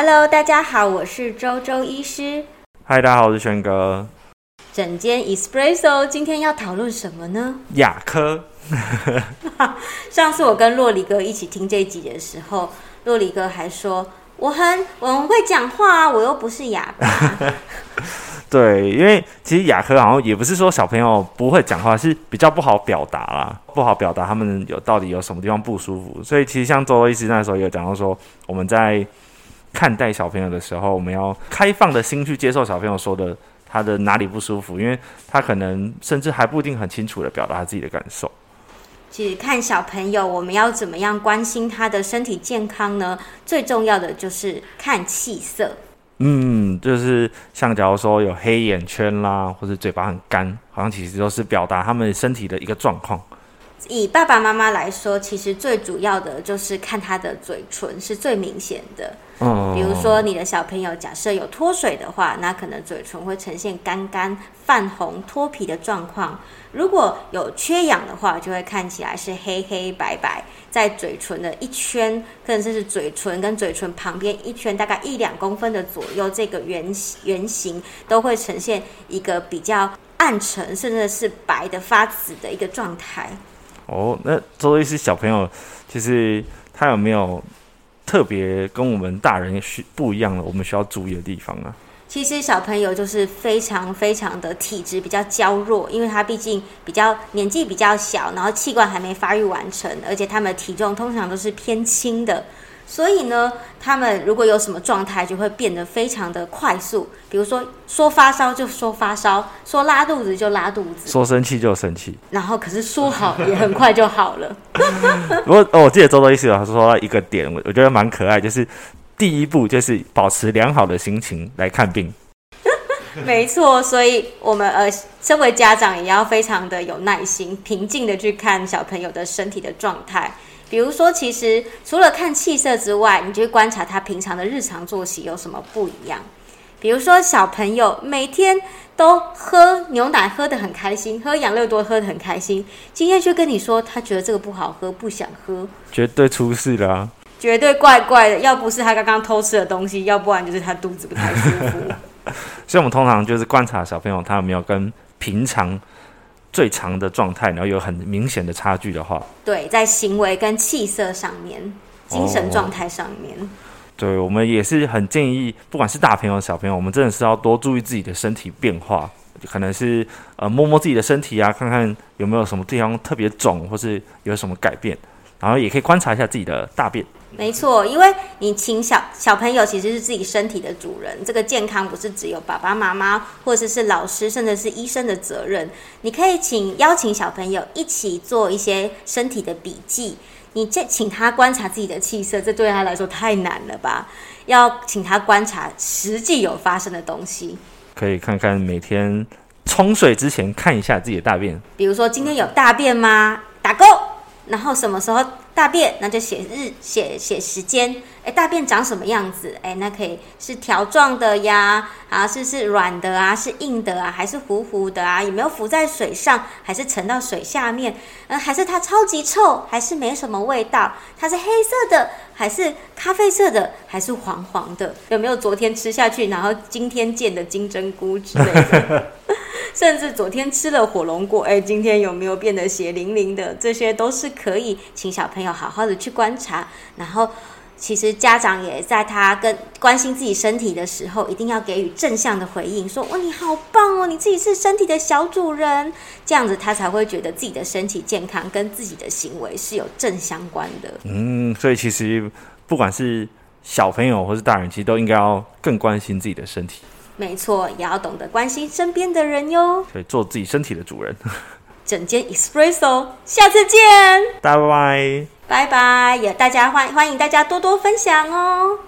Hello，大家好，我是周周医师。嗨，大家好，我是轩哥。整间 Espresso 今天要讨论什么呢？亚科。上次我跟洛里哥一起听这一集的时候，洛里哥还说我很我很会讲话啊，我又不是哑巴。对，因为其实亚科好像也不是说小朋友不会讲话，是比较不好表达啦，不好表达他们有到底有什么地方不舒服。所以其实像周医师那时候有讲到说，我们在看待小朋友的时候，我们要开放的心去接受小朋友说的。他的哪里不舒服？因为他可能甚至还不一定很清楚的表达他自己的感受。其实看小朋友，我们要怎么样关心他的身体健康呢？最重要的就是看气色。嗯，就是像假如说有黑眼圈啦，或者嘴巴很干，好像其实都是表达他们身体的一个状况。以爸爸妈妈来说，其实最主要的就是看他的嘴唇是最明显的。嗯，比如说你的小朋友假设有脱水的话，那可能嘴唇会呈现干干、泛红、脱皮的状况；如果有缺氧的话，就会看起来是黑黑白白，在嘴唇的一圈，甚至是嘴唇跟嘴唇旁边一圈，大概一两公分的左右，这个圆圆形都会呈现一个比较暗沉，甚至是白的发紫的一个状态。哦，那周医师小朋友，其实他有没有？特别跟我们大人需不一样的，我们需要注意的地方啊。其实小朋友就是非常非常的体质比较娇弱，因为他毕竟比较年纪比较小，然后器官还没发育完成，而且他们的体重通常都是偏轻的。所以呢，他们如果有什么状态，就会变得非常的快速。比如说，说发烧就说发烧，说拉肚子就拉肚子，说生气就生气。然后，可是说好也很快就好了。不过，哦，我记得周周医师有说到一个点，我我觉得蛮可爱，就是第一步就是保持良好的心情来看病。没错，所以我们呃，身为家长也要非常的有耐心，平静的去看小朋友的身体的状态。比如说，其实除了看气色之外，你就观察他平常的日常作息有什么不一样。比如说，小朋友每天都喝牛奶喝得很开心，喝养乐多喝得很开心，今天却跟你说他觉得这个不好喝，不想喝，绝对出事了啊，绝对怪怪的。要不是他刚刚偷吃的东西，要不然就是他肚子不太舒服。所以，我们通常就是观察小朋友他有没有跟平常。最长的状态，然后有很明显的差距的话，对，在行为跟气色上面，精神状态上面，哦，对，我们也是很建议，不管是大朋友小朋友，我们真的是要多注意自己的身体变化，可能是呃摸摸自己的身体啊，看看有没有什么地方特别肿，或是有什么改变，然后也可以观察一下自己的大便。没错，因为你请小小朋友其实是自己身体的主人，这个健康不是只有爸爸妈妈或者是老师，甚至是医生的责任。你可以请邀请小朋友一起做一些身体的笔记，你这请他观察自己的气色，这对他来说太难了吧？要请他观察实际有发生的东西，可以看看每天冲水之前看一下自己的大便，比如说今天有大便吗？打勾，然后什么时候？大便，那就写日写写时间。诶，大便长什么样子？诶，那可以是条状的呀，啊，是是软的啊，是硬的啊，还是糊糊的啊？有没有浮在水上，还是沉到水下面？嗯，还是它超级臭，还是没什么味道？它是黑色的，还是咖啡色的，还是黄黄的？有没有昨天吃下去，然后今天见的金针菇之类的？甚至昨天吃了火龙果，哎，今天有没有变得血淋淋的？这些都是可以请小朋友好好的去观察。然后，其实家长也在他跟关心自己身体的时候，一定要给予正向的回应，说：“哇，你好棒哦，你自己是身体的小主人。”这样子他才会觉得自己的身体健康跟自己的行为是有正相关的。嗯，所以其实不管是小朋友或是大人，其实都应该要更关心自己的身体。没错，也要懂得关心身边的人哟。所以做自己身体的主人。整间 Espresso，下次见，拜拜，拜拜，也大家欢欢迎大家多多分享哦。